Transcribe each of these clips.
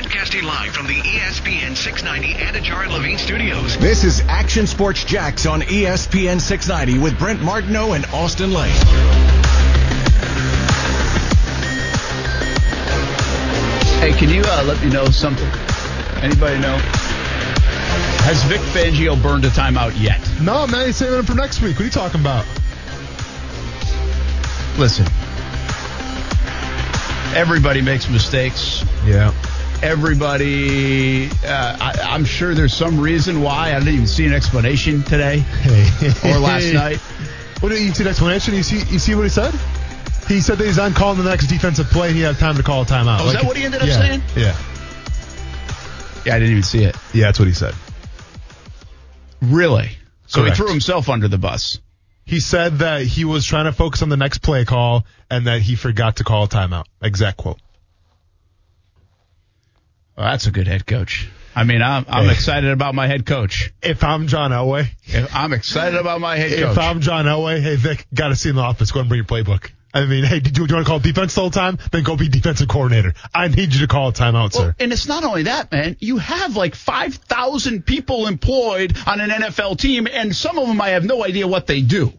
Broadcasting live from the ESPN 690 Anajar and Levine studios. This is Action Sports Jax on ESPN 690 with Brent Martineau and Austin Lane. Hey, can you uh, let me know something? Anybody know? Has Vic Fangio burned a timeout yet? No, man, he's saving it for next week. What are you talking about? Listen, everybody makes mistakes. Yeah. Everybody, uh, I, I'm sure there's some reason why. I didn't even see an explanation today Hey. or last night. What did you see the explanation? You see you see what he said? He said that he's on call in the next defensive play and he had time to call a timeout. Oh, is that what he ended up yeah, saying? Yeah. Yeah, I didn't even see it. Yeah, that's what he said. Really? So Correct. he threw himself under the bus. He said that he was trying to focus on the next play call and that he forgot to call a timeout. Exact quote. Well, that's a good head coach. I mean, I'm, I'm excited about my head coach. If I'm John Elway, I'm excited about my head coach. if I'm John Elway, hey Vic, got to see in the office. Go and bring your playbook. I mean, hey, do you, do you want to call defense the whole time? Then go be defensive coordinator. I need you to call a timeout, Well, sir. and it's not only that, man. You have like 5,000 people employed on an NFL team, and some of them I have no idea what they do.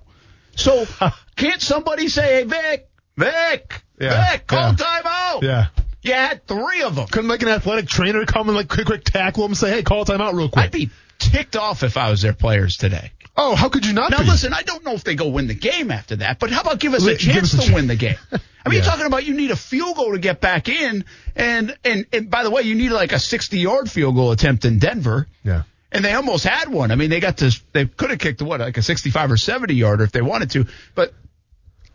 So can't somebody say, hey, Vic, Vic, Yeah, Vic, call yeah. timeout? Yeah. You had three of them. Couldn't like an athletic trainer come and like quick, quick tackle him and say, hey, call a timeout real quick. I'd be ticked off if I was their players today. oh, how could you not Now be? listen, I don't know if they go win the game after that, but how about give us a chance us a to ch- win the game? I mean, you're talking about you need a field goal to get back in, and and and by the way, you need like a 60 yard field goal attempt in Denver. Yeah. And they almost had one. I mean, they got to, they could have kicked what, like a 65 or 70 yarder if they wanted to. But,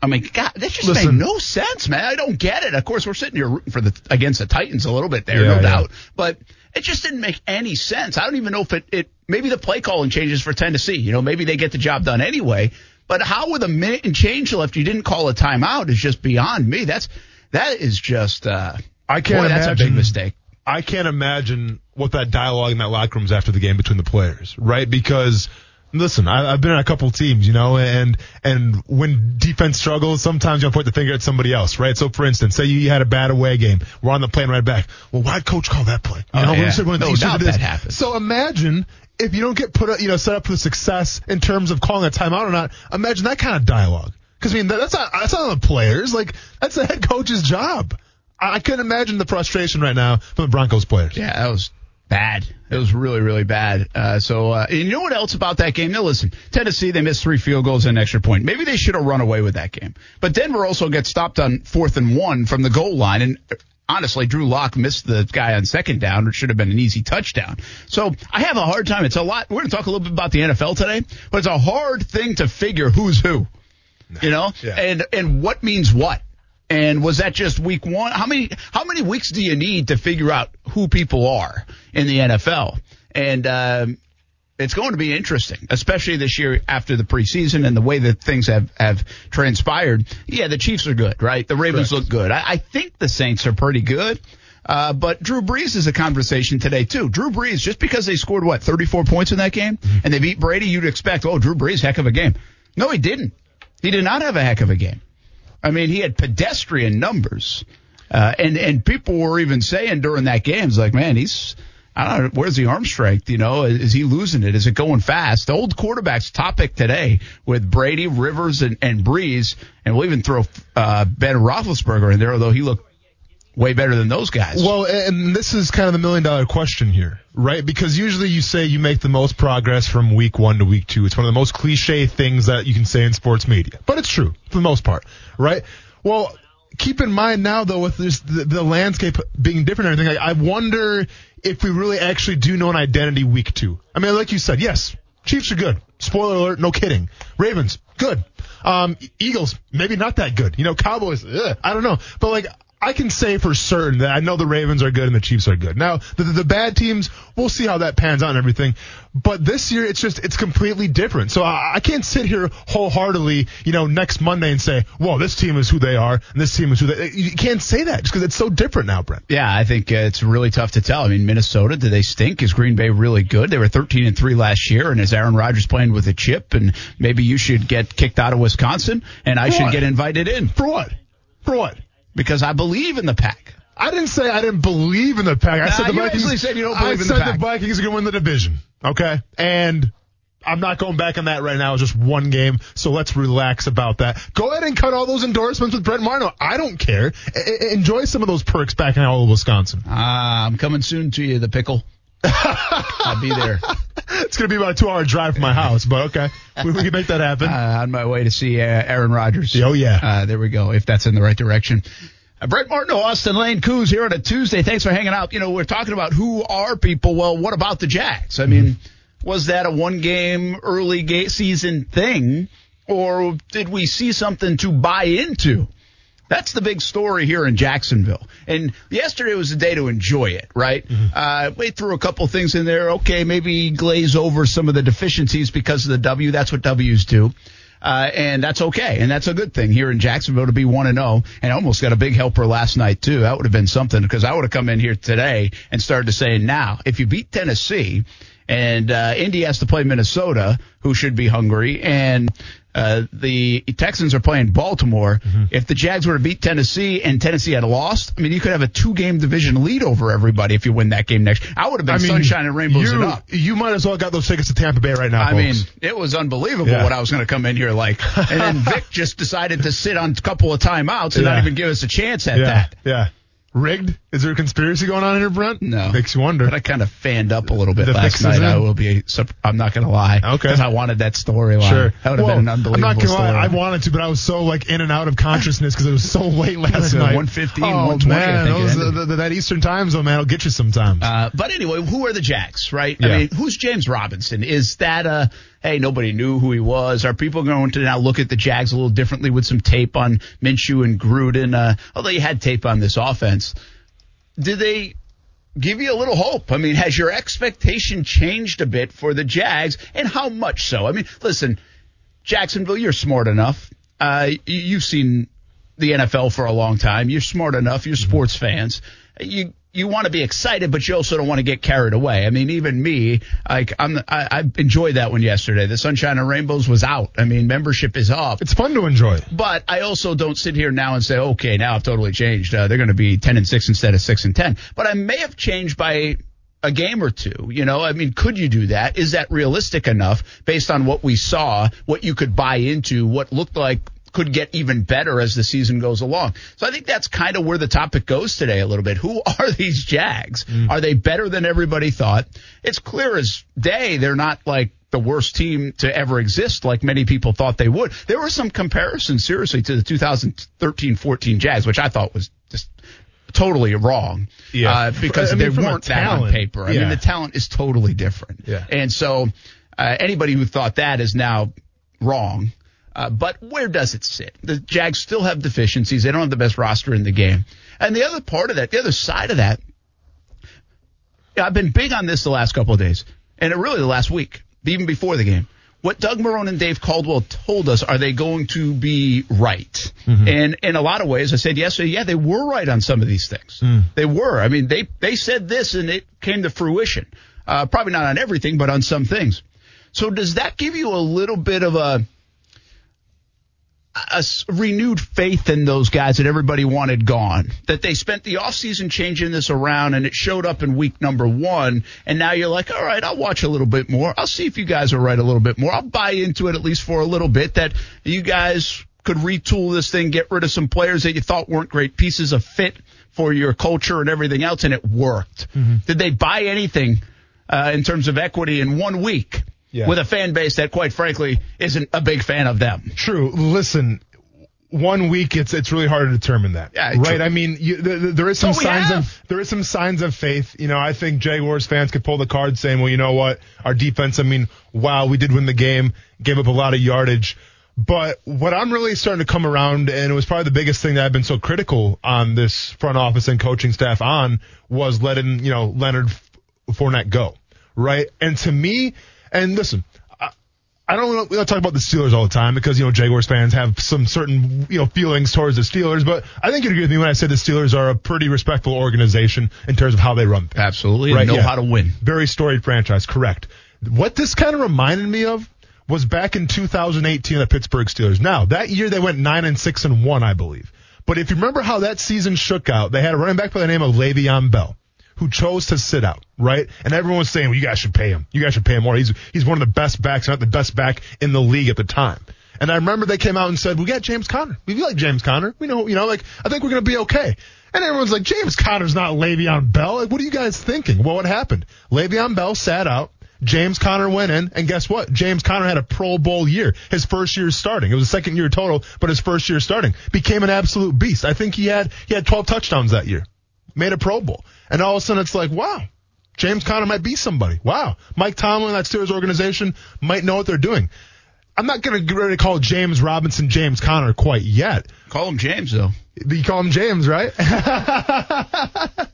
I mean, God, that just Listen. made no sense, man. I don't get it. Of course, we're sitting here rooting for the, against the Titans a little bit there, Yeah, no yeah. doubt. But it just didn't make any sense. I don't even know if it, it, maybe the play calling changes for Tennessee. You know, maybe they get the job done anyway. But how with a minute and change left, you didn't call a timeout is just beyond me. That's, that is just, uh, I can't boy, that's a big imagine- mistake. I can't imagine what that dialogue in that locker room is after the game between the players, right? Because listen, I, I've been on a couple teams, you know, and and when defense struggles, sometimes you point the finger at somebody else, right? So, for instance, say you had a bad away game, we're on the plane right back. Well, why'd coach call that play? You Oh, know, when yeah. No doubt that happens. So imagine. If you don't get put, up, you know, set up for success in terms of calling a timeout or not, imagine that kind of dialogue. Because I mean, that, that's not that's not on the players. Like that's the head coach's job. I, I couldn't imagine the frustration right now from the Broncos players. Yeah, that was bad. It was really, really bad. Uh, so, uh, and you know what else about that game? Now, listen, Tennessee, they missed three field goals and an extra point. Maybe they should have run away with that game. But Denver also gets stopped on fourth and one from the goal line. And honestly, Drew Lock missed the guy on second down. It should have been an easy touchdown. So I have a hard time. It's a lot. We're going to talk a little bit about the NFL today, but it's a hard thing to figure who's who, you know, Yeah. and, and what means what. And was that just week one? How many how many weeks do you need to figure out who people are in the NFL? And um, it's going to be interesting, especially this year after the preseason and the way that things have have transpired. Yeah, the Chiefs are good, right? The Ravens Correct. look good. I, I think the Saints are pretty good. Uh, but Drew Brees is a conversation today too. Drew Brees, just because they scored what 34 points in that game and they beat Brady, you'd expect, oh, Drew Brees, heck of a game. No, he didn't. He did not have a heck of a game. I mean, he had pedestrian numbers, uh, and and people were even saying during that game, it's like, man, he's I don't know, where's the arm strength? You know, is he losing it? Is it going fast? The old quarterbacks topic today with Brady, Rivers, and and Brees, and we'll even throw uh, Ben Roethlisberger in there, although he looked way better than those guys. Well, and this is kind of the million dollar question here, right? Because usually you say you make the most progress from week one to week two. It's one of the most cliche things that you can say in sports media, but it's true for the most part, right? Well, keep in mind now though, with this, the, the landscape being different and everything, I, I wonder if we really actually do know an identity week two. I mean, like you said, yes, Chiefs are good. Spoiler alert, no kidding. Ravens, good. Um, Eagles, maybe not that good. You know, Cowboys, ugh, I don't know. But like, I can say for certain that I know the Ravens are good and the Chiefs are good. Now, the, the bad teams, we'll see how that pans out and everything. But this year, it's just, it's completely different. So I, I can't sit here wholeheartedly, you know, next Monday and say, well, this team is who they are and this team is who they, you can't say that just because it's so different now, Brent. Yeah, I think uh, it's really tough to tell. I mean, Minnesota, do they stink? Is Green Bay really good? They were 13 and 3 last year, and is Aaron Rodgers playing with a chip? And maybe you should get kicked out of Wisconsin, and I For should what? get invited in For what? For what? Because I believe in the pack. I didn't say I didn't believe in the pack. I Nah, said the you Vikings. said you don't believe I in the said Pack. the Vikings are going to win the division. Okay, and I'm not going back on that right now. It's just one game, so let's relax about that. Go ahead and cut all those endorsements with Brent Marno. I don't care. E- enjoy some of those perks back in all of Wisconsin. Ah, I'm coming soon to you, the pickle. I'll be there It's going to be about a two hour drive from my house, but okay, we, we can make that happen. uh, on my way to see uh, Aaron Rodgers. Oh, yeah. Uh, there we go. If that's in the right direction. Uh, Brett Martin, of Austin Lane, Kuz here on a Tuesday. Thanks for hanging out. You know, we're talking about who are people. Well, what about the Jags? I mean, was that a one game early season thing, or did we see something to buy into? That's the big story here in Jacksonville. And yesterday was a day to enjoy it, right? Uh, we threw a couple things in there. Okay, maybe glaze over some of the deficiencies because of the W. That's what W's do. Uh, and that's okay. And that's a good thing here in Jacksonville to be 1 and 0. And I almost got a big helper last night, too. That would have been something because I would have come in here today and started to say, now, if you beat Tennessee and uh, Indy has to play Minnesota, who should be hungry, and uh, the Texans are playing Baltimore. Mm-hmm. If the Jags were to beat Tennessee and Tennessee had lost, I mean, you could have a two game division lead over everybody if you win that game next. I would have been I mean, sunshine and rainbows you, up. You might as well got those tickets to Tampa Bay right now. I mean, it was unbelievable Yeah. what I was going to come in here like. And then Vic just decided to sit on a couple of timeouts and Yeah. not even give us a chance at yeah, that. yeah. Rigged? Is there a conspiracy going on here, Brent? No. Makes you wonder. But I kind of fanned up a little bit The last night. I will be. I'm not going to lie. Okay. Because I wanted that storyline. Sure. That would have Well, been an unbelievable I'm not gonna story. lie, I wanted to, but I was so like in and out of consciousness because it was so late last uh, night. 1:15, oh, 1:20, man, those, the, the, that Eastern time zone, man, will get you sometimes. Uh, but anyway, who are the Jags, right? I Yeah. mean, who's James Robinson? Is that a, hey, nobody knew who he was? Are people going to now look at the Jags a little differently with some tape on Minshew and Gruden? Uh, although you had tape on this offense, did they give you a little hope? I mean, has your expectation changed a bit for the Jags and how much so? I mean, listen, Jacksonville, you're smart enough. Uh, you've seen the NFL for a long time. You're smart enough. You're sports fans. You you want to be excited, but you also don't want to get carried away. I mean, even me, like I'm, I, I enjoyed that one yesterday. The Sunshine and Rainbows was out. I mean, membership is up. it's fun to enjoy. But I also don't sit here now and say, okay, now I've totally changed. Uh, they're going to be 10 and 6 instead of 6 and 10. But I may have changed by a game or two. You know, I mean, could you do that? Is that realistic enough based on what we saw, what you could buy into, what looked like could get even better as the season goes along. So I think that's kind of where the topic goes today a little bit. Who are these Jags? Are they better than everybody thought? It's clear as day they're not like the worst team to ever exist like many people thought they would. There were some comparisons seriously to the 2013-14 Jags, which I thought was just totally wrong. Yeah. Uh, because I mean, they weren't that on talent, paper. I mean, the talent is totally different. Yeah. And so uh, anybody who thought that is now wrong. Uh, but where does it sit? The Jags still have deficiencies. They don't have the best roster in the game. And the other part of that, the other side of that, I've been big on this the last couple of days, and it really the last week, even before the game. What Doug Marrone and Dave Caldwell told us, are they going to be right? And in a lot of ways, I said yesterday, yeah, they were right on some of these things. They were. I mean, they they said this, and it came to fruition. Uh, probably not on everything, but on some things. So does that give you a little bit of a a renewed faith in those guys that everybody wanted gone. That they spent the offseason changing this around and it showed up in week number one. And now you're like, all right, I'll watch a little bit more. I'll see if you guys are right a little bit more. I'll buy into it at least for a little bit that you guys could retool this thing, get rid of some players that you thought weren't great pieces of fit for your culture and everything else. And it worked. Did they buy anything uh, in terms of equity in one week? Yeah. With a fan base that, quite frankly, isn't a big fan of them. True. Listen, one week it's it's really hard to determine that. Yeah, right. true. I mean, you, th- th- there is some signs have. of there is some signs of faith. You know, I think Jaguars fans could pull the card saying, well, you know what, our defense. I mean, wow, we did win the game, gave up a lot of yardage. But what I'm really starting to come around, and it was probably the biggest thing that I've been so critical on this front office and coaching staff on, was letting you know Leonard Fournette go, right? And to me, and listen, I, I don't know, we don't talk about the Steelers all the time because you know Jaguars fans have some certain you know feelings towards the Steelers, but I think you'd agree with me when I said the Steelers are a pretty respectful organization in terms of how they run things. Absolutely. Right, know yeah. how to win. Very storied franchise, correct. What this kind of reminded me of was back in 2018 the Pittsburgh Steelers. Now, that year they went 9 and 6 and 1, I believe. But if you remember how that season shook out, they had a running back by the name of Le'Veon Bell who chose to sit out, right? And everyone was saying, well, you guys should pay him. You guys should pay him more. He's, he's one of the best backs, not the best back in the league at the time. And I remember they came out and said, we got James Conner. We like James Conner. We know, you know, like, I think we're going to be okay. And everyone's like, James Conner's not Le'Veon Bell. Like, what are you guys thinking? Well, what happened? Le'Veon Bell sat out. James Conner went in, and guess what? James Conner had a Pro Bowl year, his first year starting. It was a second year total, but his first year starting became an absolute beast. I think he had he had 12 touchdowns that year, made a Pro Bowl, and all of a sudden it's like, wow, James Conner might be somebody. Wow, Mike Tomlin, that Steelers organization, might know what they're doing. I'm not going to get ready to call James Robinson James Conner quite yet. Call him James though. You call him James, right? but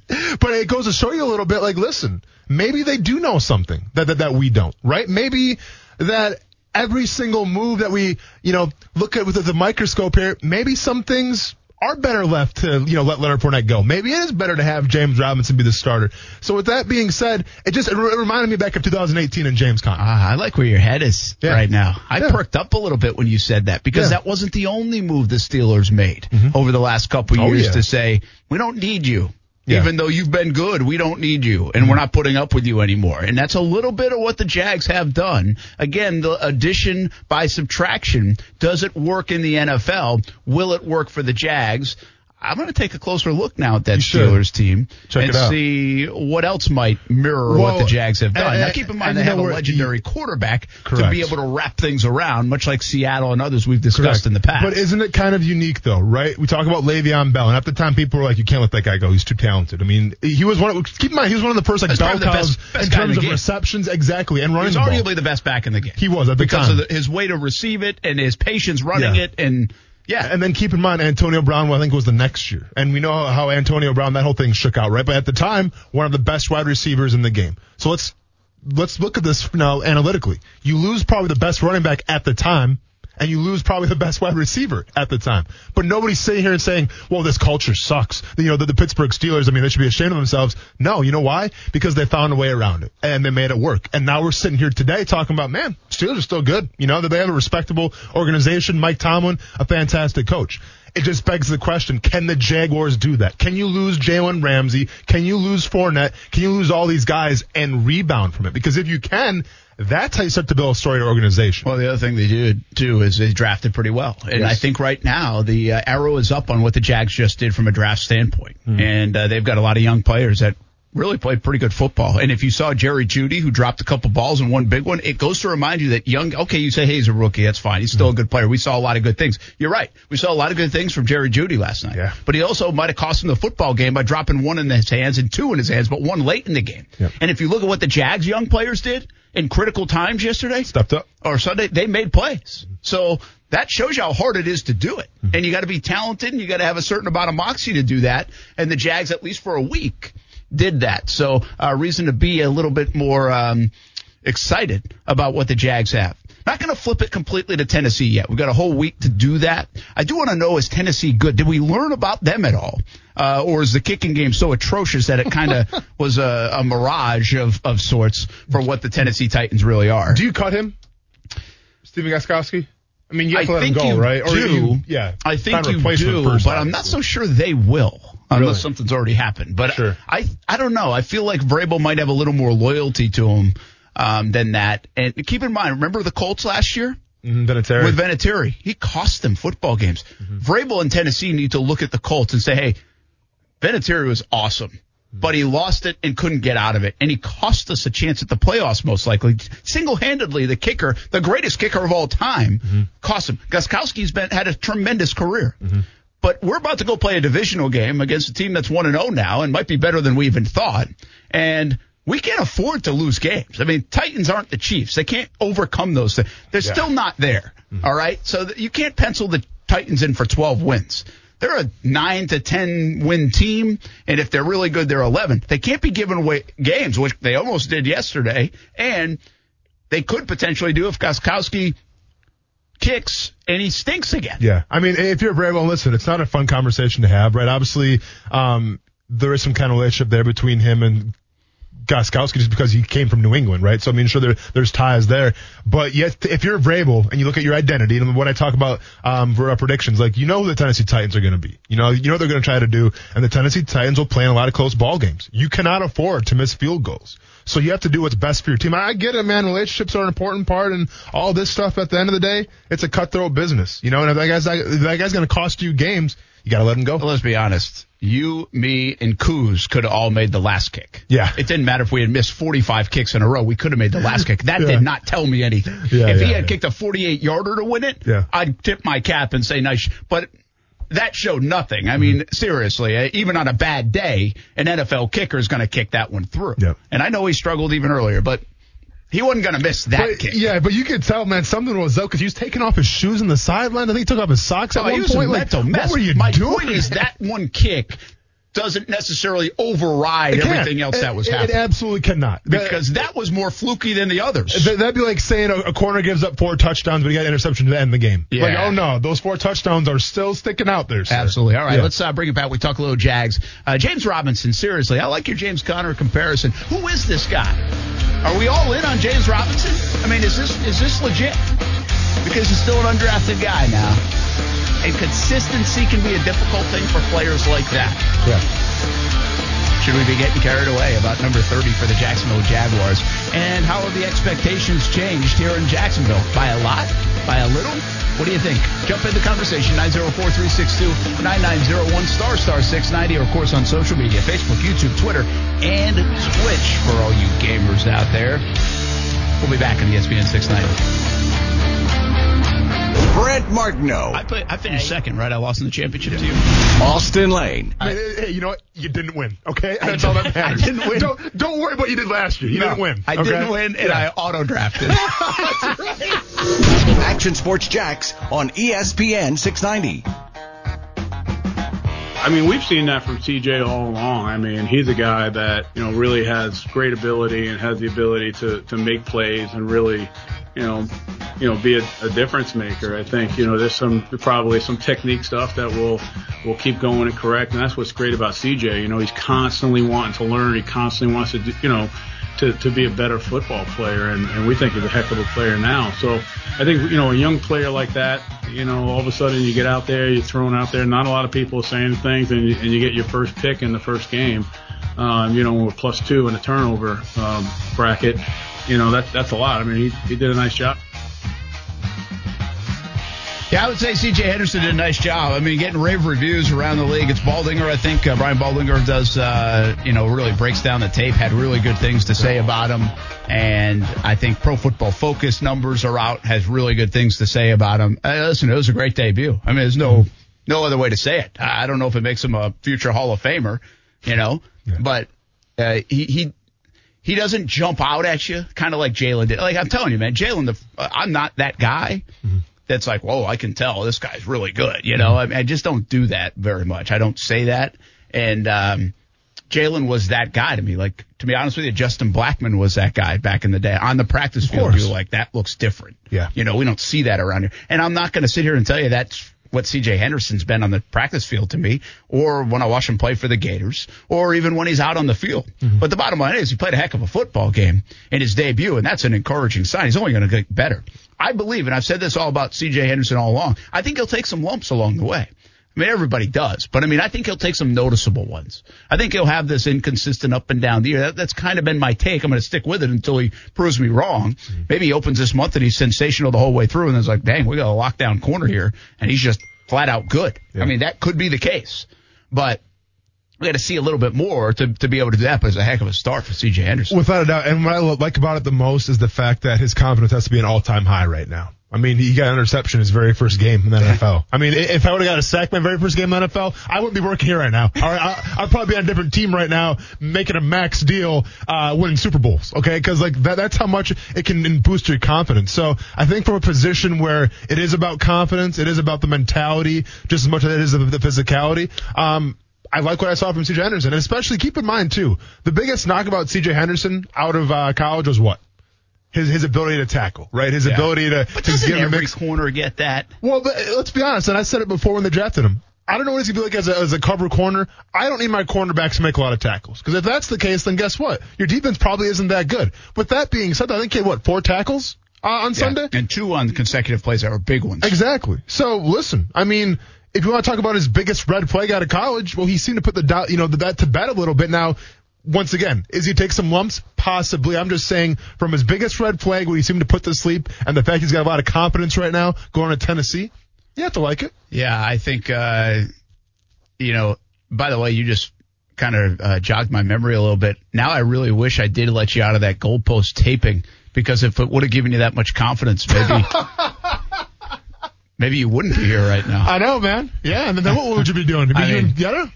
it goes to show you a little bit like, listen, maybe they do know something that, that, that we don't, right? Maybe that every single move that we, you know, look at with the microscope here, maybe some things are better left to, you know, let Leonard Fournette go. Maybe it is better to have James Robinson be the starter. So with that being said, it just it reminded me back of 2018 and James Conner. Ah, I like where your head is Yeah. right now. I Yeah. perked up a little bit when you said that because Yeah. that wasn't the only move the Steelers made over the last couple Oh, years yeah. to say, we don't need you. Yeah. Even though you've been good, we don't need you and we're mm-hmm. not putting up with you anymore. And that's a little bit of what the Jags have done. Again, the addition by subtraction. Does it work in the NFL? Will it work for the Jags? I'm going to take a closer look now at that. Steelers team Check and see what else might mirror what the Jags have done. and- now, keep in mind they have a legendary quarterback to be able to wrap things around, much like Seattle and others we've discussed in the past. But isn't it kind of unique though, right? We talk about Le'Veon Bell, and at the time people were like, "You can't let that guy go. He's too talented." I mean, he was one. Of, keep in mind, he was one of the first like bell probably the best- best in terms of game. receptions, exactly, and running He's arguably the best back in the game. He was at the because time. of the, his way to receive it and his patience running Yeah. it, and yeah, And then keep in mind, Antonio Brown, I think was the next year, and we know how Antonio Brown that whole thing shook out, right? But at the time, one of the best wide receivers in the game. So let's let's look at this now analytically. You lose probably the best running back at the time. And you lose probably the best wide receiver at the time. But nobody's sitting here and saying, well, this culture sucks. You know, the, the Pittsburgh Steelers, I mean, they should be ashamed of themselves. No, you know why? Because they found a way around it and they made it work. And now we're sitting here today talking about, man, Steelers are still good. You know, that they have a respectable organization. Mike Tomlin, a fantastic coach. It just begs the question, can the Jaguars do that? Can you lose Jalen Ramsey? Can you lose Fournette? Can you lose all these guys and rebound from it? Because if you can, that's how you start to build a storied organization. Well, the other thing they did too is they drafted pretty well, and Yes. I think right now the uh, arrow is up on what the Jags just did from a draft standpoint, and uh, they've got a lot of young players that really played pretty good football. And if you saw Jerry Jeudy, who dropped a couple balls and one big one, it goes to remind you that young. Okay, you say hey, he's a rookie, that's fine. He's still a mm-hmm. good player. We saw a lot of good things. You're right. We saw a lot of good things from Jerry Jeudy last night. Yeah. But he also might have cost him the football game by dropping one in his hands and two in his hands, but one late in the game. Yep. And if you look at what the Jags young players did in critical times yesterday, Stepped up. or Sunday, they made plays. So that shows you how hard it is to do it. Mm-hmm. And you got to be talented and you got to have a certain amount of moxie to do that. And the Jags, at least for a week, did that. So uh, reason to be a little bit more um, excited about what the Jags have. Not going to flip it completely to Tennessee yet. We've got a whole week to do that. I do want to know is Tennessee good? Did we learn about them at all? Uh, or is the kicking game so atrocious that it kind of was a, a mirage of, of sorts for what the Tennessee Titans really are? Do you cut him, Stephen Gostkowski? I mean, you have I to let him go, right? do. you- yeah. I think you do, but I'm not so sure they will unless Really? something's already happened. But Sure. I, I don't know. I feel like Vrabel might have a little more loyalty to him um, than that. And keep in mind, remember the Colts last year Mhm, Vinatieri. with Vinatieri? He cost them football games. Mm-hmm. Vrabel and Tennessee need to look at the Colts and say, hey, Vinatieri was awesome. But he lost it and couldn't get out of it. And he cost us a chance at the playoffs, most likely. Single handedly, the kicker, the greatest kicker of all time, Mm-hmm. cost him. Gostkowski's been, had a tremendous career. But we're about to go play a divisional game against a team that's 1 and 0 now and might be better than we even thought. And we can't afford to lose games. I mean, Titans aren't the Chiefs. They can't overcome those things. They're still not there. Mm-hmm. all right? So th- you can't pencil the Titans in for 12 wins. They're a 9 to 10 win team, and if they're really good, they're 11. They can't be giving away games, which they almost did yesterday, and they could potentially do if Gostkowski kicks and he stinks again. Yeah. I mean, if you're a Vrabel, listen, it's not a fun conversation to have, right? Obviously, um, there is some kind of relationship there between him and Gostkowski just because he came from New England, right? So I mean, sure there, there's ties there, but yet if you're Vrabel and you look at your identity and what I talk about um, for our predictions, like you know who the Tennessee Titans are going to be, you know, you know what they're going to try to do, and the Tennessee Titans will play in a lot of close ball games. You cannot afford to miss field goals. So you have to do what's best for your team. I get it, man. Relationships are an important part and all this stuff at the end of the day, it's a cutthroat business, you know, and if that guy's, if that guy's going to cost you games, you got to let him go. Well, let's be honest. You, me, and Kuz could have all made the last kick. Yeah. It didn't matter if we had missed 45 kicks in a row. We could have made the last kick. That Yeah. did not tell me anything. Yeah, if he had yeah. kicked a 48 yarder to win it, Yeah. I'd tip my cap and say nice. But that showed nothing. I mean, Mm-hmm. seriously, uh, even on a bad day, an NFL kicker is going to kick that one through. Yep. And I know he struggled even earlier, but he wasn't going to miss that But, kick. yeah, but you could tell, man, something was up because he was taking off his shoes in the sideline. I think he took off his socks at one point. Like, mess. What were you My doing? point is that one kick doesn't necessarily override everything else It- that was it, happening. It absolutely cannot. because that was more fluky than the others. Th- That'd be like saying a, a corner gives up four touchdowns, but he got an interception to end the game. Yeah. Like, oh no, those four touchdowns are still sticking out there. Sir. Absolutely. All right, Yeah. let's uh, bring it back. We talk a little Jags. Uh, James Robinson, seriously, I like your James Conner comparison. Who is this guy? Are we all in on James Robinson? I mean, is this is this legit? Because he's still an undrafted guy now. And consistency can be a difficult thing for players like that. Yeah. Should we be getting carried away about number 30 for the Jacksonville Jaguars? And how have the expectations changed here in Jacksonville? By a lot? By a little? What do you think? Jump in the conversation, 904-362-9901, star star 690, or of course on social media, Facebook, YouTube, Twitter, and Twitch for all you gamers out there. We'll be back on ESPN 690. Brent Martineau, I, put, I finished second, right? I lost in the championship to you. Austin Lane, I mean, hey, you know what? You didn't win. Okay, I that's all that didn't- I didn't win. Don't, don't worry about what you did last year. You didn't win. I okay? didn't win, and I auto drafted. Action Sports Jax on ESPN 690. I mean, we've seen that from CJ all along. I mean, he's a guy that, you know, really has great ability and has the ability to, to make plays and really, you know, you know, be a, a difference maker. I think, you know, there's some, probably some technique stuff that will, will keep going and correct. And that's what's great about CJ. You know, he's constantly wanting to learn. He constantly wants to, do, you know, to, to be a better football player, and, and we think he's a heck of a player now. So I think you know a young player like that, you know, all of a sudden you get out there, you're thrown out there. Not a lot of people saying things, and you, and you get your first pick in the first game. Um, you know, with plus two in a turnover um, bracket, you know that that's a lot. I mean, he he did a nice job. Yeah, I would say C.J. Henderson did a nice job. I mean, getting rave reviews around the league. It's Baldinger, I think. Uh, Brian Baldinger does, uh, you know, really breaks down the tape. Had really good things to say about him, and I think Pro Football Focus numbers are out. Has really good things to say about him. Uh, listen, it was a great debut. I mean, there's no no other way to say it. I I don't know if it makes him a future Hall of Famer, you know, but uh, he he he doesn't jump out at you, kind of like Jalen did. Like I'm telling you, man, Jalen, the uh, I'm not that guy. That's like, whoa, I can tell this guy's really good. You know, I, mean, I just don't do that very much. I don't say that. And um, Jalen was that guy to me. Like to be honest with you, Justin Blackmon was that guy back in the day on the practice field. You were like, that looks different. Yeah. You know, we don't see that around here. And I'm not going to sit here and tell you that's what CJ Henderson's been on the practice field to me, or when I watch him play for the Gators, or even when he's out on the field. Mm-hmm. But the bottom line is he played a heck of a football game in his debut, and that's an encouraging sign. He's only going to get better. I believe, and I've said this all about CJ Henderson all along, I think he'll take some lumps along the way. I mean, everybody does, but I mean, I think he'll take some noticeable ones. I think he'll have this inconsistent up and down the year. That, that's kind of been my take. I'm going to stick with it until he proves me wrong. Mm-hmm. Maybe he opens this month and he's sensational the whole way through, and it's like, dang, we got a lockdown corner here, and he's just flat out good. I mean, that could be the case, but we got to see a little bit more to to be able to do that. But it's a heck of a start for C.J. Henderson. Without a doubt. And what I like about it the most is the fact that his confidence has to be an all time high right now. I mean, he got an interception his very first game in the NFL. I mean, if I would have got a sack my very first game in the NFL, I wouldn't be working here right now. All right, I, I'd probably be on a different team right now, making a max deal, uh, winning Super Bowls. Okay, because like that, that's how much it can boost your confidence. So I think from a position where it is about confidence, it is about the mentality just as much as it is the physicality. Um, I like what I saw from CJ Henderson, and especially keep in mind too, the biggest knock about CJ Henderson out of uh, college was what? His his ability to tackle, right? His Yeah. ability to, But to doesn't every mix. corner get that? Well, but let's be honest, and I said it before when they drafted him. I don't know what he's gonna be like as a, as a cover corner. I don't need my cornerbacks to make a lot of tackles because if that's the case, then guess what? Your defense probably isn't that good. With that being said, I think he had what four tackles uh, on Sunday. And two on consecutive plays that were big ones. Exactly. So listen, I mean, if you want to talk about his biggest red flag out of college, well, he seemed to put the doubt, you know, the, that to bed a little bit. Now, once again, is he take some lumps? Possibly. I'm just saying from his biggest red flag, when he seemed to put to sleep, and the fact he's got a lot of confidence right now going to Tennessee, you have to like it. Yeah, I think, uh, you know, by the way, you just kind of uh, jogged my memory a little bit. Now I really wish I did let you out of that goalpost taping because if it would have given you that much confidence, maybe. Maybe you wouldn't be here right now. I know, man. Yeah, and then what would you be doing? Be I mean,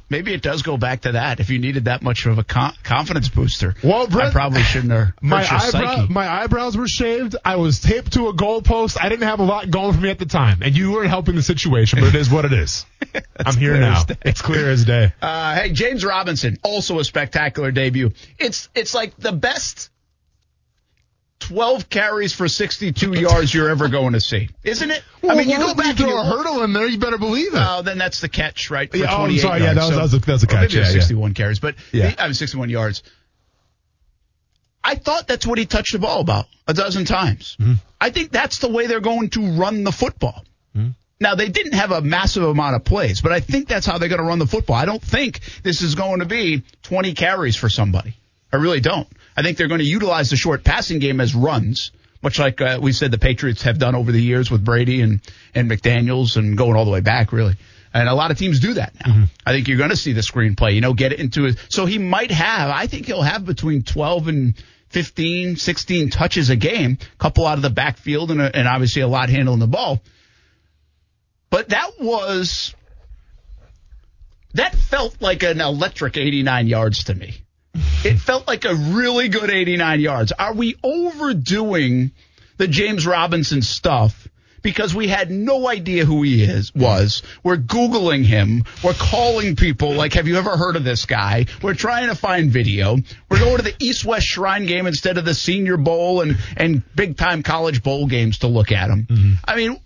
Maybe it does go back to that. If you needed that much of a con- confidence booster, Well, Brett, I probably shouldn't have My, eyebrow, my eyebrows were shaved. I was taped to a goalpost. I didn't have a lot going for me at the time, and you weren't helping the situation, but it is what it is. I'm here now. It's clear as day. Uh, hey, James Robinson, also a spectacular debut. It's it's like the best 12 carries for 62 yards you're ever going to see, isn't it? I mean, you go back throw a hurdle in there, you better believe it. Oh, then that's the catch, right? For Yeah, oh, I'm 28 sorry. Yeah, that was- So- that was a- that was a catch. Maybe Yeah, yeah. 61 carries, but Yeah. I mean 61 yards. I thought that's what he touched the ball about a dozen times. Mm-hmm. I think that's the way they're going to run the football. Now they didn't have a massive amount of plays, but I think that's how they're going to run the football. I don't think this is going to be 20 carries for somebody. I really don't. I think they're going to utilize the short passing game as runs, much like uh, we said the Patriots have done over the years with Brady and and McDaniels and going all the way back, really. And a lot of teams do that now. I think you're going to see the screenplay, you know, get it into it. So he might have, I think he'll have between 12 and 15, 16 touches a game, a couple out of the backfield and, a, and obviously a lot handling the ball. But that was, that felt like an electric 89 yards to me. It felt like a really good 89 yards. Are we overdoing the James Robinson stuff? Because we had no idea who he is was. We're Googling him. We're calling people like, have you ever heard of this guy? We're trying to find video. We're going to the East West Shrine game instead of the Senior Bowl and, and big time college bowl games to look at him. Mm-hmm. I mean,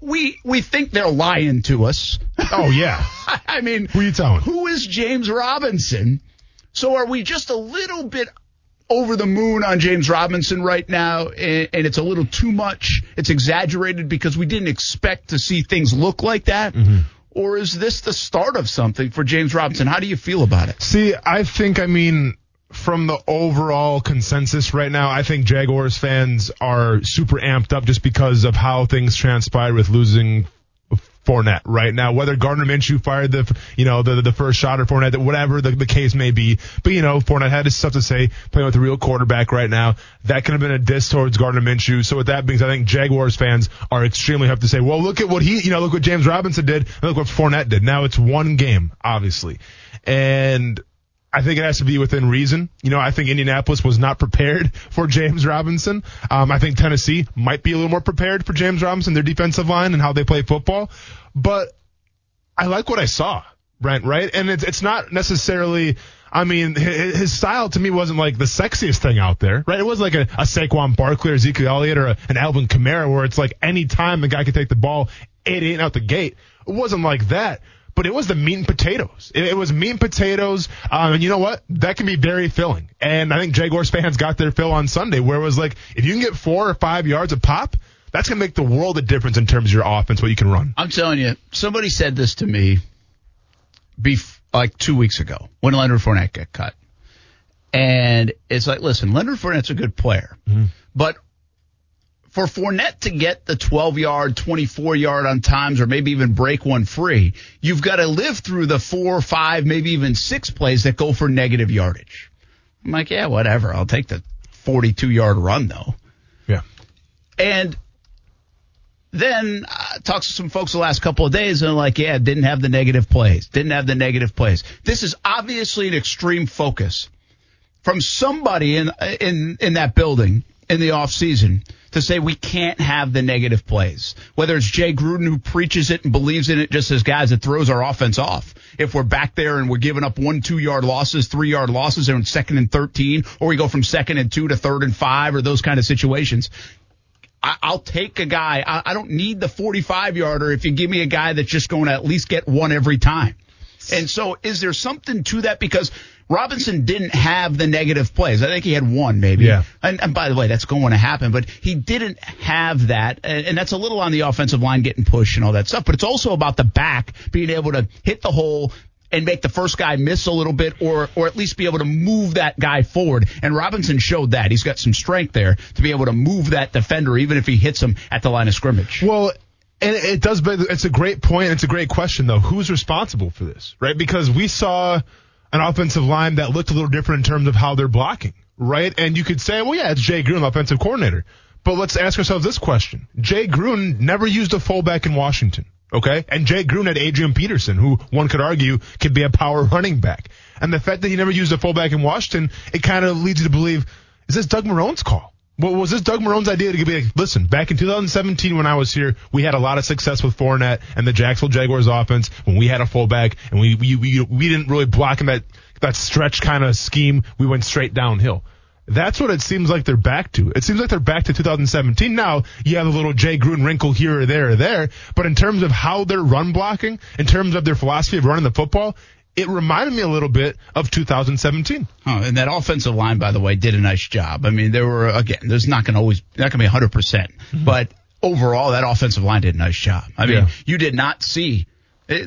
we we think they're lying to us. oh yeah. I mean, Who you telling? who is James Robinson? So are we just a little bit over the moon on James Robinson right now, and, and it's a little too much? It's exaggerated because we didn't expect to see things look like that. Mm-hmm. Or is this the start of something for James Robinson? How do you feel about it? See, I think, I mean, from the overall consensus right now, I think Jaguars fans are super amped up just because of how things transpired with losing Fournette right now. Whether Gardner Minshew fired the, you know, the the first shot or Fournette, whatever the, the case may be, but you know, Fournette had his stuff to say playing with a real quarterback right now. That could have been a diss towards Gardner Minshew. So with that being said, I think Jaguars fans are extremely have to say, well, look at what he, you know, look what James Robinson did, and look what Fournette did. Now it's one game, obviously, and I think it has to be within reason. You know, I think Indianapolis was not prepared for James Robinson. Um, I think Tennessee might be a little more prepared for James Robinson, their defensive line and how they play football. But I like what I saw, Brent, right? And it's, it's not necessarily, I mean, his, style to me wasn't like the sexiest thing out there, right? It was like a, a Saquon Barkley or Ezekiel Elliott or a, an Alvin Kamara where it's like any time the guy could take the ball eight, eight out the gate. It wasn't like that but it was the meat and potatoes. It, it was meat and potatoes. Um, and you know what? That can be very filling. And I think Jaguars fans got their fill on Sunday where it was like, if you can get four or five yards of pop, that's going to make the world a difference in terms of your offense, what you can run. I'm telling you, somebody said this to me bef- like two weeks ago when Leonard Fournette got cut. And it's like, listen, Leonard Fournette's a good player, but for Fournette to get the 12 yard, 24 yard on times, or maybe even break one free, you've got to live through the four, five, maybe even six plays that go for negative yardage. I'm like, yeah, whatever. I'll take the 42 yard run though. Yeah. And then uh, talks to some folks the last couple of days and they're like, yeah, didn't have the negative plays, didn't have the negative plays. This is obviously an extreme focus from somebody in in in that building in the off season to say we can't have the negative plays. Whether it's Jay Gruden who preaches it and believes in it just as guys that throws our offense off. If we're back there and we're giving up one, two yard losses, three yard losses and second and 13, or we go from second and two to third and five or those kind of situations. I, I'll take a guy. I, I don't need the 45 yarder if you give me a guy that's just going to at least get one every time. And so, is there something to that? Because Robinson didn't have the negative plays. I think he had one, maybe. Yeah. And, and by the way, that's going to happen. But he didn't have that, and, and that's a little on the offensive line getting pushed and all that stuff. But it's also about the back being able to hit the hole and make the first guy miss a little bit, or or at least be able to move that guy forward. And Robinson showed that he's got some strength there to be able to move that defender, even if he hits him at the line of scrimmage. Well, and it does, but it's a great point. It's a great question, though. Who's responsible for this, right? Because we saw an offensive line that looked a little different in terms of how they're blocking, right? And you could say, well, yeah, it's Jay Gruden, offensive coordinator. But let's ask ourselves this question. Jay Gruden never used a fullback in Washington. Okay. And Jay Gruden had Adrian Peterson, who one could argue could be a power running back. And the fact that he never used a fullback in Washington, it kind of leads you to believe, is this Doug Marrone's call? Well, was this Doug Marrone's idea to be like, listen, back in 2017 when I was here, we had a lot of success with Fournette and the Jacksonville Jaguars offense when we had a fullback and we we we, we didn't really block in that that stretch kind of scheme. We went straight downhill. That's what it seems like they're back to. It seems like they're back to 2017. Now, you have a little Jay Gruden wrinkle here or there or there, but in terms of how they're run blocking, in terms of their philosophy of running the football, it reminded me a little bit of 2017. Oh, and that offensive line, by the way, did a nice job. I mean, there were again, there's not going to always not going to be 100, percent but overall, that offensive line did a nice job. I mean, Yeah. you did not see, eh,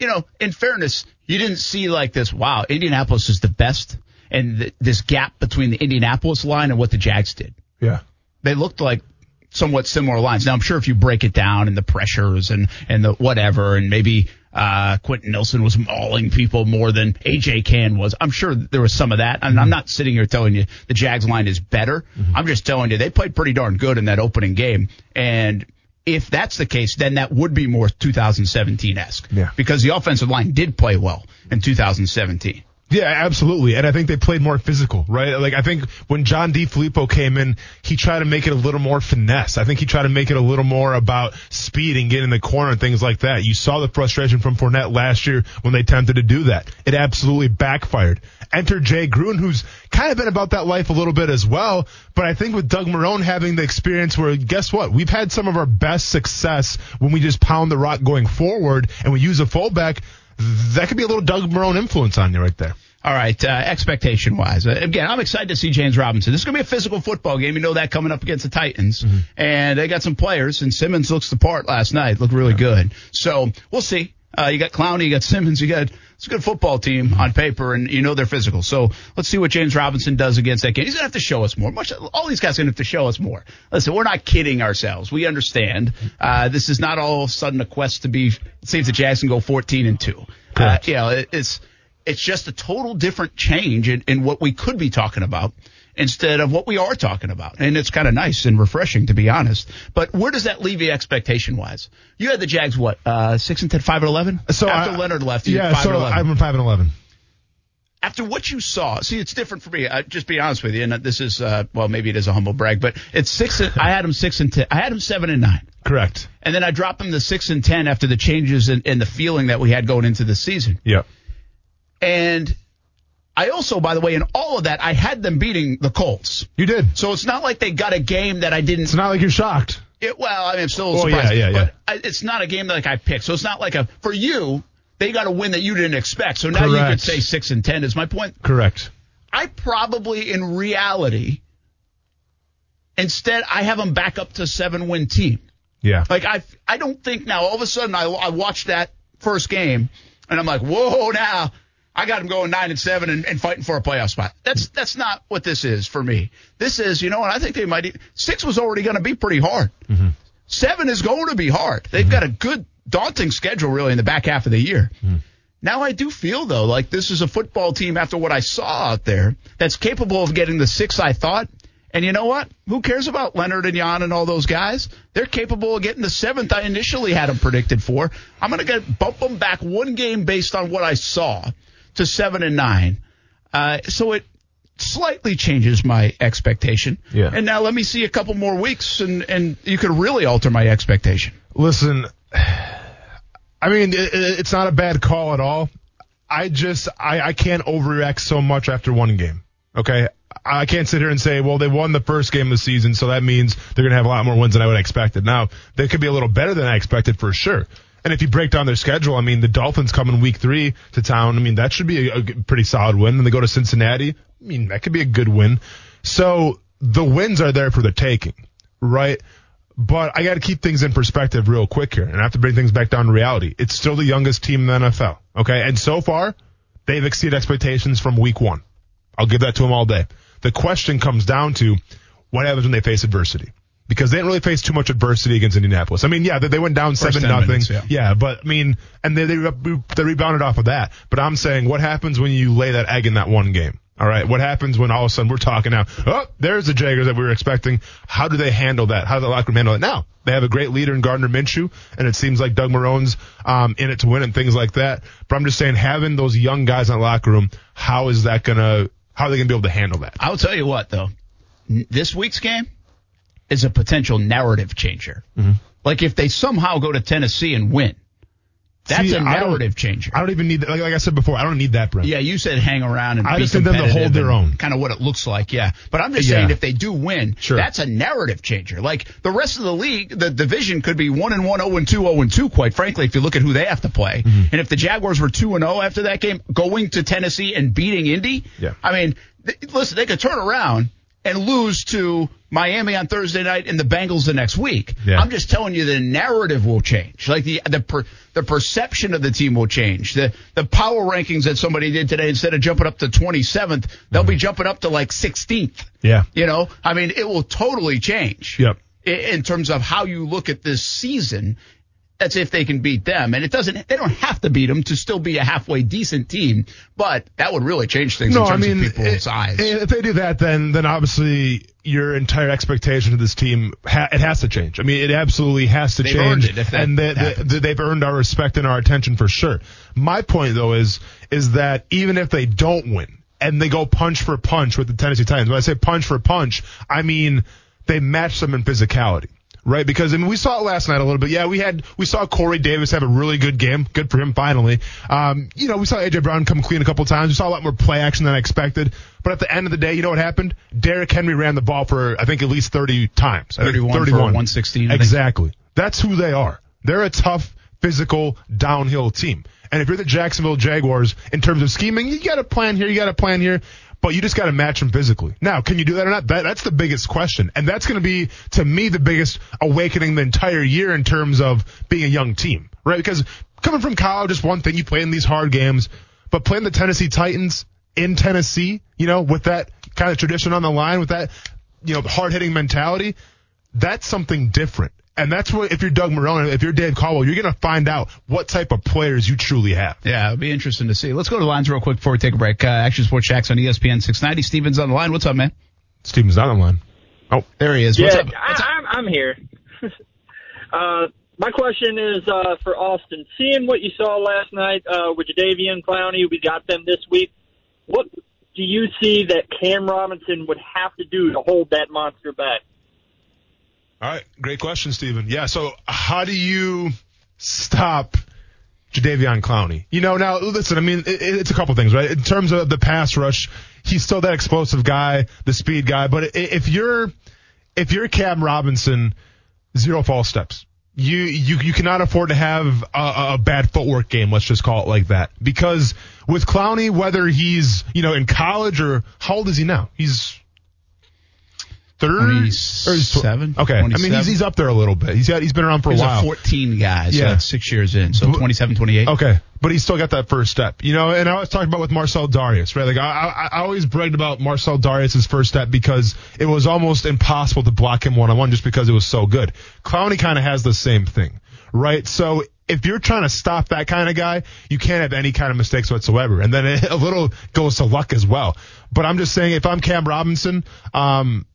you know, in fairness, you didn't see like this. Wow, Indianapolis is the best, and th- this gap between the Indianapolis line and what the Jags did. Yeah. They looked like somewhat similar lines. Now, I'm sure if you break it down and the pressures and and the whatever, and maybe uh, Quenton Nelson was mauling people more than AJ Cann was. I'm sure there was some of that. And I'm not sitting here telling you the Jags line is better. I'm just telling you they played pretty darn good in that opening game. And if that's the case, then that would be more 2017 esque. Yeah. Because the offensive line did play well in 2017. Yeah, absolutely. And I think they played more physical, right? Like I think when John DeFilippo came in, he tried to make it a little more finesse. I think he tried to make it a little more about speed and getting in the corner and things like that. You saw the frustration from Fournette last year when they attempted to do that. It absolutely backfired. Enter Jay Gruden, who's kind of been about that life a little bit as well. But I think with Doug Marrone having the experience where guess what? We've had some of our best success when we just pound the rock going forward and we use a fullback. That could be a little Doug Marrone influence on you right there. All right, uh, expectation wise, uh, again, I'm excited to see James Robinson. This is going to be a physical football game. You know that coming up against the Titans, and they got some players. And Simmons looks the part last night, looked really good. So we'll see. Uh, you got Clowney, you got Simmons, you got it's a good football team on paper, and you know they're physical. So let's see what James Robinson does against that game. He's gonna have to show us more. Much all these guys are gonna have to show us more. Listen, we're not kidding ourselves. We understand. Uh, this is not all of a sudden a quest to be. Let's see if the can go 14 and two. Uh, Correct. you know, it, it's it's just a total different change in, in what we could be talking about instead of what we are talking about. And it's kind of nice and refreshing to be honest. But where does that leave you expectation wise? You had the Jags what, uh, six and ten, five and eleven? So after I- Leonard left, you yeah, so. I'm five and eleven. After what you saw, see, it's different for me. I, just be honest with you, and this is, uh, well, maybe it is a humble brag, but it's six. And, I had him six and ten. I had him seven and nine. Correct. And then I dropped him to six and ten after the changes and, and the feeling that we had going into the season. Yeah. And I also, by the way, in all of that, I had them beating the Colts. You did. So it's not like they got a game that I didn't. It's not like you're shocked. It, well, I mean, I'm still Oh, surprised. yeah, yeah, yeah. But I, it's not a game that like I picked. So it's not like a for you. They got a win that you didn't expect. So now you could say six and ten. Is my point? Correct. I probably, in reality, instead I have them back up to seven win team. Yeah. Like I, I don't think now all of a sudden I, I watched that first game and I'm like, whoa, now I got them going nine and seven and, and fighting for a playoff spot. That's that's not what this is for me. This is, you know, and I think they might. Six was already going to be pretty hard. Mm-hmm. Seven is going to be hard. They've got a mm-hmm. good, daunting schedule really in the back half of the year. Mm-hmm. Now I do feel though like this is a football team after what I saw out there that's capable of getting the six I thought. And you know what? Who cares about Leonard and Jan and all those guys? They're capable of getting the seventh I initially had them predicted for. I'm going to bump them back one game based on what I saw to seven and nine. Uh, so it slightly changes my expectation. Yeah. And now let me see a couple more weeks, and and you could really alter my expectation. Listen, I mean, it, it- it's not a bad call at all. I just, I, I can't overreact so much after one game. Okay. I can't sit here and say, well, they won the first game of the season, so that means they're going to have a lot more wins than I would have expected. Now, they could be a little better than I expected for sure. And if you break down their schedule, I mean, the Dolphins come in week three to town. I mean, that should be a, a pretty solid win. And they go to Cincinnati. I mean, that could be a good win. So the wins are there for the taking, right? But I got to keep things in perspective real quick here, and I have to bring things back down to reality. It's still the youngest team in the NFL, okay? And so far, they've exceeded expectations from week one. I'll give that to them all day. The question comes down to what happens when they face adversity. Because they didn't really face too much adversity against Indianapolis. I mean, yeah, they, they went down First seven 10 nothing. minutes, yeah. yeah, but I mean, and they, they they rebounded off of that. But I'm saying, what happens when you lay that egg in that one game? All right, what happens when all of a sudden we're talking now? Oh, there's the Jaguars that we were expecting. How do they handle that? How does the locker room handle it? Now they have a great leader in Gardner Minshew, and it seems like Doug Marrone's um, in it to win and things like that. But I'm just saying, having those young guys in the locker room, how is that gonna? How are they gonna be able to handle that? I'll tell you what, though. This week's game is a potential narrative changer. Mm-hmm. Like if they somehow go to Tennessee and win, that's See, a narrative changer. I don't even need that. Like, like I said before, I don't need that, Brent. Yeah, you said hang around and I be just need them to hold their own. Kind of what it looks like, yeah. But I'm just Yeah. saying if they do win, Sure. that's a narrative changer. Like the rest of the league, the division could be 1 and 1, 0 and 2, 0 and 2 quite frankly if you look at who they have to play. Mm-hmm. And if the Jaguars were 2 and 0 after that game, going to Tennessee and beating Indy, Yeah. I mean, th- listen, they could turn around and lose to Miami on Thursday night and the Bengals the next week. Yeah. I'm just telling you the narrative will change. Like the the per, the perception of the team will change. The the power rankings that somebody did today instead of jumping up to 27th, they'll be mm-hmm. jumping up to like 16th. Yeah. You know, I mean, it will totally change. Yep. i- In terms of how you look at this season. That's if they can beat them, and it doesn't. They don't have to beat them to still be a halfway decent team, but that would really change things No, in I terms mean, of people's it- eyes. if they do that, then then obviously your entire expectation of this team ha- it has to change. I mean, it absolutely has to They've change, earned it and they, they, they've earned our respect and our attention for sure. My point though is is that even if they don't win and they go punch for punch with the Tennessee Titans, when I say punch for punch, I mean they match them in physicality. Right, because I mean we saw it last night a little bit. Yeah, we had we saw Corey Davis have a really good game. Good for him finally. Um, you know, we saw AJ Brown come clean a couple times. We saw a lot more play action than I expected. But at the end of the day, you know what happened? Derrick Henry ran the ball for I think at least 30 times. I think 31 for 116, Exactly. That's who they are. They're a tough, physical, downhill team. And if you're the Jacksonville Jaguars, in terms of scheming, you got a plan here, you got a plan here, but you just got to match them physically. Now, can you do that or not? That, that's the biggest question. And that's going to be, to me, the biggest awakening the entire year in terms of being a young team, right? Because coming from college is one thing, you play in these hard games, but playing the Tennessee Titans in Tennessee, you know, with that kind of tradition on the line, with that, you know, hard hitting mentality, that's something different. And that's what, if you're Doug Marrone, if you're Dave Caldwell, you're going to find out what type of players you truly have. Yeah, it'll be interesting to see. Let's go to the lines real quick before we take a break. Uh, Action Sports Jax on ESPN 690. Steven's on the line. What's up, man? Steven's not on the line. Oh, There he is. Yeah, What's up? What's up? I, I'm, I'm here. uh, my question is uh, for Austin. Seeing what you saw last night uh, with Jadeveon and Clowney, we got them this week. What do you see that Cam Robinson would have to do to hold that monster back? All right. Great question, Stephen. Yeah. So how do you stop Jadeveon Clowney? You know, now listen, I mean, it, it's a couple things, right? In terms of the pass rush, he's still that explosive guy, the speed guy, but if you're, if you're Cam Robinson, zero false steps. You, you, you cannot afford to have a, a bad footwork game. Let's just call it like that. Because with Clowney, whether he's, you know, in college or how old is he now? He's third or he's tw- 27, Okay. I mean, he's, he's up there a little bit. He's got, he's been around for He's a while. a 14 guy, so Yeah. that's six years in. So But- 27, 28. Okay, but he's still got that first step, you know. And I was talking about with Marcell Dareus, right? Like I, I, I always bragged about Marcell Dareus's first step because it was almost impossible to block him one on one just because it was so good. Clowney kind of has the same thing, right? So if you're trying to stop that kind of guy, you can't have any kind of mistakes whatsoever, and then it, a little goes to luck as well. But I'm just saying, if I'm Cam Robinson, um,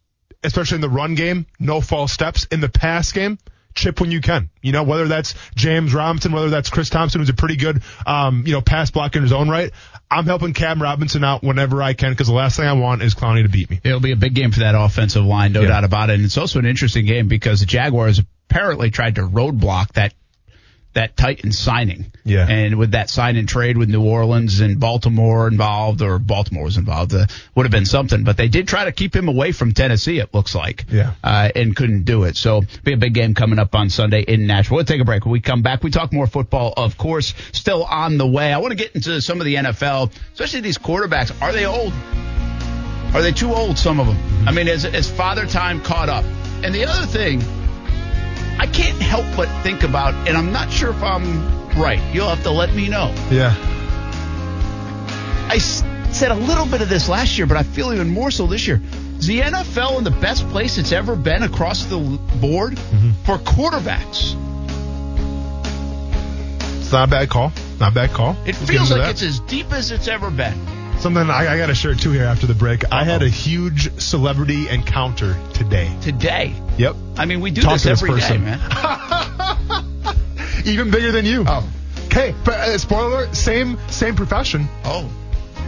especially in the run game, no false steps. In the pass game, chip when you can. You know, whether that's James Robinson, whether that's Chris Thompson, who's a pretty good, um, you know, pass blocker in his own right. I'm helping Cam Robinson out whenever I can because the last thing I want is Clowney to beat me. It'll be a big game for that offensive line, no Yeah. doubt about it. And it's also an interesting game because the Jaguars apparently tried to roadblock that that Titans signing. Yeah. And with that sign and trade with New Orleans and Baltimore involved, or Baltimore was involved, uh, would have been something. But they did try to keep him away from Tennessee, it looks like. Yeah. Uh, and couldn't do it. So be a big game coming up on Sunday in Nashville. We'll take a break. When we come back, we talk more football, of course, still on the way. I want to get into some of the NFL, especially these quarterbacks. Are they old? Are they too old, some of them? I mean, is, is father time caught up? And the other thing, I can't help but think about, and I'm not sure if I'm right. You'll have to let me know. Yeah. I s- said a little bit of this last year, but I feel even more so this year. Is the NFL in the best place it's ever been across the board mm-hmm. for quarterbacks? It's not a bad call. Not a bad call. It get feels like that. it's as deep as it's ever been. Something I, I got to share too here after the break. I had a huge celebrity encounter today. Today. Yep. I mean, we do Talk this this every day, person. man. Even bigger than you. Oh. Okay, but uh, spoiler alert, same same profession, Oh.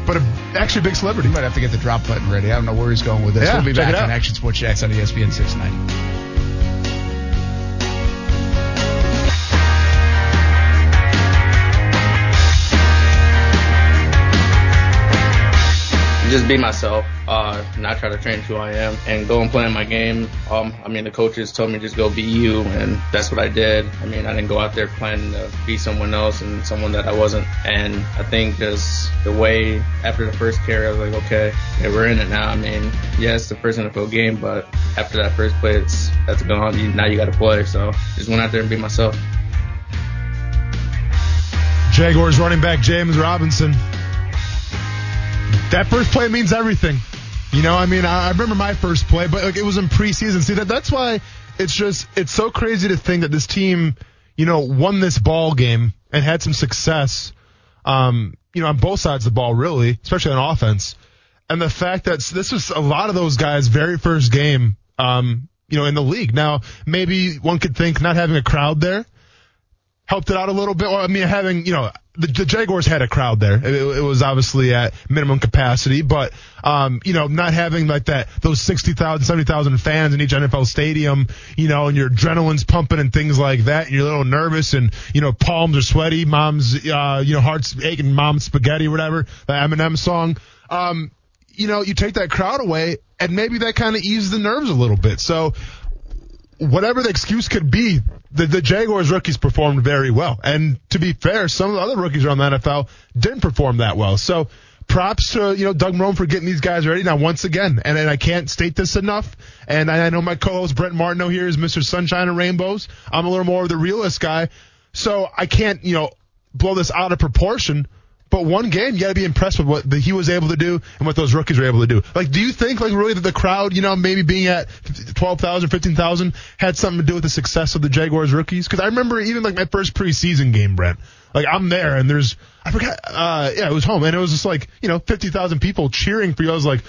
but a, actually a big celebrity. You might have to get the drop button ready. I don't know where he's going with this. Yeah, we'll be back on Action Sports Jax on ESPN 690. Just be myself, uh, not try to change who I am, and go and play my game. Um, I mean, the coaches told me just go be you, and that's what I did. I mean, I didn't go out there planning to be someone else and someone that I wasn't. And I think just the way after the first carry, I was like, okay, yeah, we're in it now. I mean, yeah, it's the first NFL game, but after that first play, it's that's gone. You, now you got to play. So just went out there and be myself. Jaguars running back James Robinson. That first play means everything. You know, I mean, I, I remember my first play, but like it was in preseason. See that that's why it's just it's so crazy to think that this team, you know, won this ball game and had some success. Um, you know, on both sides of the ball, really, especially on offense. And the fact that this was a lot of those guys' very first game, um, you know, in the league. Now, maybe one could think not having a crowd there helped it out a little bit. I mean, having you know the, the Jaguars had a crowd there. It, it was obviously at minimum capacity, but um, you know, not having like that those 60,000, 70,000 fans in each NFL stadium, you know, and your adrenaline's pumping and things like that, and you're a little nervous, and you know, palms are sweaty, mom's uh, you know, heart's aching, mom's spaghetti, whatever, the Eminem song. Um, you know, you take that crowd away, and maybe that kind of eases the nerves a little bit. So whatever the excuse could be, the, the Jaguars rookies performed very well. And to be fair, some of the other rookies around the NFL didn't perform that well. So props to, you know, Doug Marrone for getting these guys ready. Now, once again, and, and I can't state this enough, and I, I know my co-host Brent Martineau here is Mr. Sunshine and Rainbows. I'm a little more of the realist guy. So I can't, you know, blow this out of proportion. But one game, you got to be impressed with what the, he was able to do and what those rookies were able to do. Like, do you think, like, really that the crowd, you know, maybe being at 12,000, 15,000 had something to do with the success of the Jaguars rookies? Because I remember even, like, my first preseason game, Brent. Like, I'm there and there's, I forgot, uh, yeah, it was home and it was just like, you know, 50,000 people cheering for you. I was like,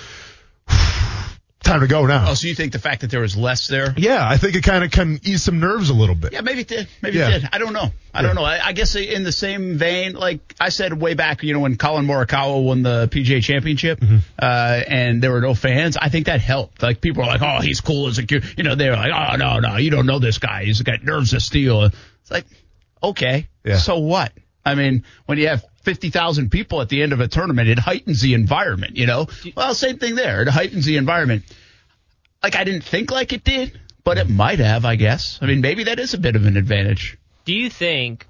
time to go now. Oh, so you think the fact that there was less there? Yeah, I think it kind of can ease some nerves a little bit. Yeah, maybe it did. Maybe Yeah. it did. I don't know. I don't know. I, I guess in the same vein, like I said way back, you know, when Collin Morikawa won the PGA Championship, Mm-hmm. uh, and there were no fans, I think that helped. Like people were like, "Oh, he's cool as a cute," you know. They were like, "Oh, no, no, you don't know this guy. He's got nerves of steel." It's like, okay, Yeah. so what? I mean, when you have 50,000 people at the end of a tournament, it heightens the environment, you know? Well, same thing there. It heightens the environment. Like, I didn't think like it did, but it might have, I guess. I mean, maybe that is a bit of an advantage. Do you think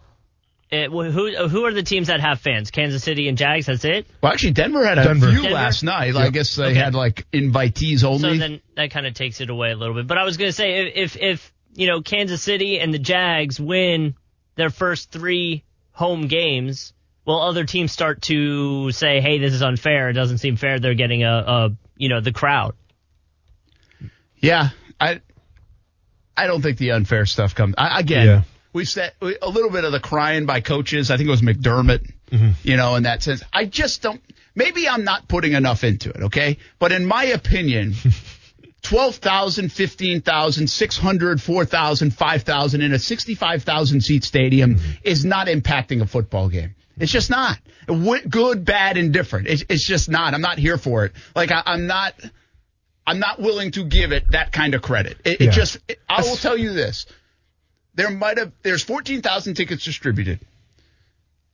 eh, it, who who are the teams that have fans? Kansas City and Jags. That's it. Well, actually, Denver had a Denver. few Denver? last night. I guess they Okay. had like invitees only. So then that kind of takes it away a little bit. But I was going to say if, if if you know Kansas City and the Jags win their first three home games, will other teams start to say, "Hey, this is unfair. It doesn't seem fair." They're getting a, a you know the crowd. yeah, I I don't think the unfair stuff comes. I, again, Yeah. we've said we- a little bit of the crying by coaches. I think it was McDermott, mm-hmm. you know, in that sense. I just don't. Maybe I'm not putting enough into it, okay? But in my opinion, 12,000, 15,000, 600, 4,000, 5,000 in a 65,000 seat stadium mm-hmm. is not impacting a football game. It's just not. Good, bad, indifferent. It's, it's just not. I'm not here for it. Like, I, I'm not. I'm not willing to give it that kind of credit. It, it just, it, I will tell you this. there might have there's 14,000 tickets distributed,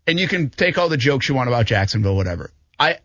and you can take all the jokes you want about Jacksonville, whatever. I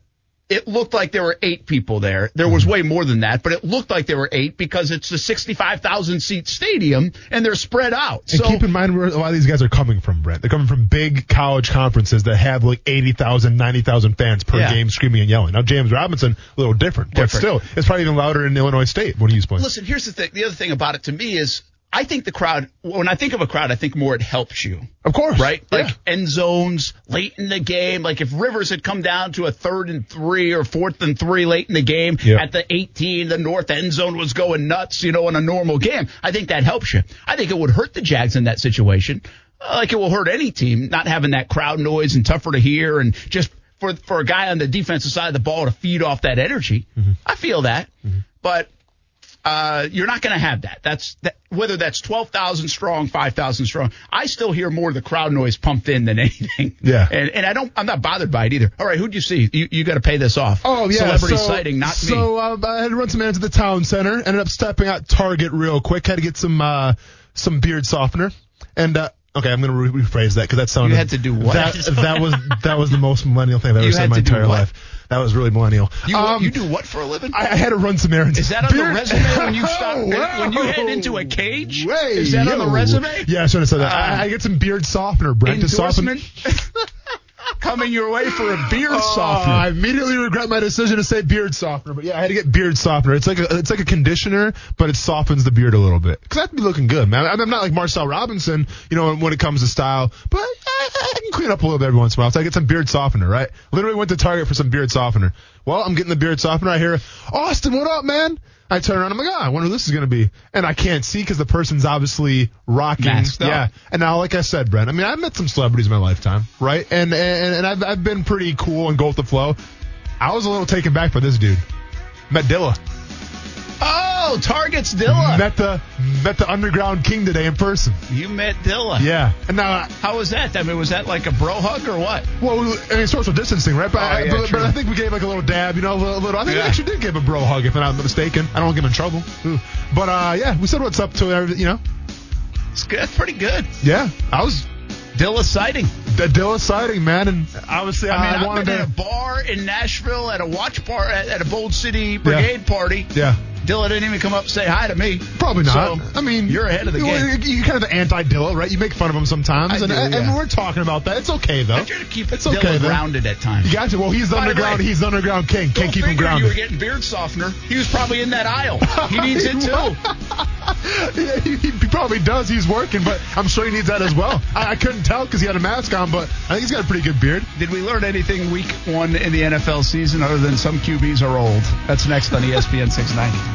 it looked like there were eight people there. There was mm-hmm. way more than that, but it looked like there were eight because it's a 65,000 seat stadium and they're spread out. And so keep in mind where a lot of these guys are coming from, Brent. They're coming from big college conferences that have like 80,000, 90,000 fans per Yeah. game screaming and yelling. Now, James Robinson, a little different, but Different. still, it's probably even louder in Illinois State when he's playing. listen, here's the thing. The other thing about it to me is I think the crowd, when I think of a crowd, I think more it helps you. Of course. right? Yeah. Like end zones late in the game. Like if Rivers had come down to a third and three or fourth and three late in the game Yeah. at the 18, the north end zone was going nuts, you know, in a normal game. I think that helps you. I think it would hurt the Jags in that situation. Uh, Like it will hurt any team not having that crowd noise and tougher to hear and just for, for a guy on the defensive side of the ball to feed off that energy. I feel that. But uh, you're not going to have that. That's that, whether that's 12,000 strong, 5,000 strong. I still hear more of the crowd noise pumped in than anything. Yeah. And, and I don't, I'm not bothered by it either. All right. Who'd you see? You, you got to pay this off. Oh yeah, Celebrity so, sighting, not me. So uh, I had to run some errands at the town center. Ended up stepping out Target real quick. Had to get some uh, some beard softener. And uh, okay, I'm gonna re- rephrase that because that sounded. You had to do what? That, that was that was the most millennial thing I've ever You said in my entire life. That was really millennial. You, Um, you do what for a living? I, I had to run some errands. Is that on Beard- the resume when you stop, Oh, when you head into a cage? Way, Is that on the resume? Yeah, I should have said that. Uh, I, I get some beard softener, Brent, to soften. Coming your way for a beard Oh, softener. I immediately regret my decision to say beard softener, but yeah, I had to get beard softener. It's like a it's like a conditioner, but it softens the beard a little bit. Cause I have to be looking good, man. I'm I'm not like Marcel Robinson, you know, when it comes to style, but I, I can clean up a little bit every once in a while. So I get some beard softener, right? Literally went to Target for some beard softener. Well, I'm getting the beard softener. I hear Austin, what up, man? I turn around. I'm like, oh, I wonder who this is gonna be, and I can't see because the person's obviously rocking. Masked up. yeah, and now, like I said, Brent, I mean, I've met some celebrities in my lifetime, right? And and, and I've, I've been pretty cool and go with the flow. I was a little taken back by this dude. Met Dilla. oh, Target's Dilla. Met the met the underground king today in person. you met Dilla. Yeah. And now, How was that? I mean, was that like a bro hug or what? well, I mean, social distancing, right? But, Oh, I, yeah, but, but I think we gave like a little dab, you know, a little. I think Yeah. we actually did give a bro hug, if I'm not mistaken. I don't want to get in trouble. Ooh. But uh, yeah, we said what's up to everything, you know. It's good. That's pretty good. Yeah, I was Dilla sighting. the Dilla sighting, man, and obviously I mean, I, wanted been to. at a bar in Nashville at a watch bar at, at a Bold City Brigade party. yeah. Dilla didn't even come up and say hi to me. Probably not. So, I mean, you're ahead of the you, game. You, are kind of the anti-Dilla, right? You make fun of him sometimes, I and, do, and we're talking about that. It's okay though. I try to keep It's Dilla okay, though. grounded at times. You got to. Well, he's By underground. way, he's the underground king. Can't keep him grounded. You were getting beard softener. He was probably in that aisle. He needs it too. yeah, he, he probably does. He's working, but I'm sure he needs that as well. I, I couldn't tell because he had a mask on, but I think he's got a pretty good beard. Did we learn anything week one in the NFL season other than some QBs are old? That's next on ESPN 690.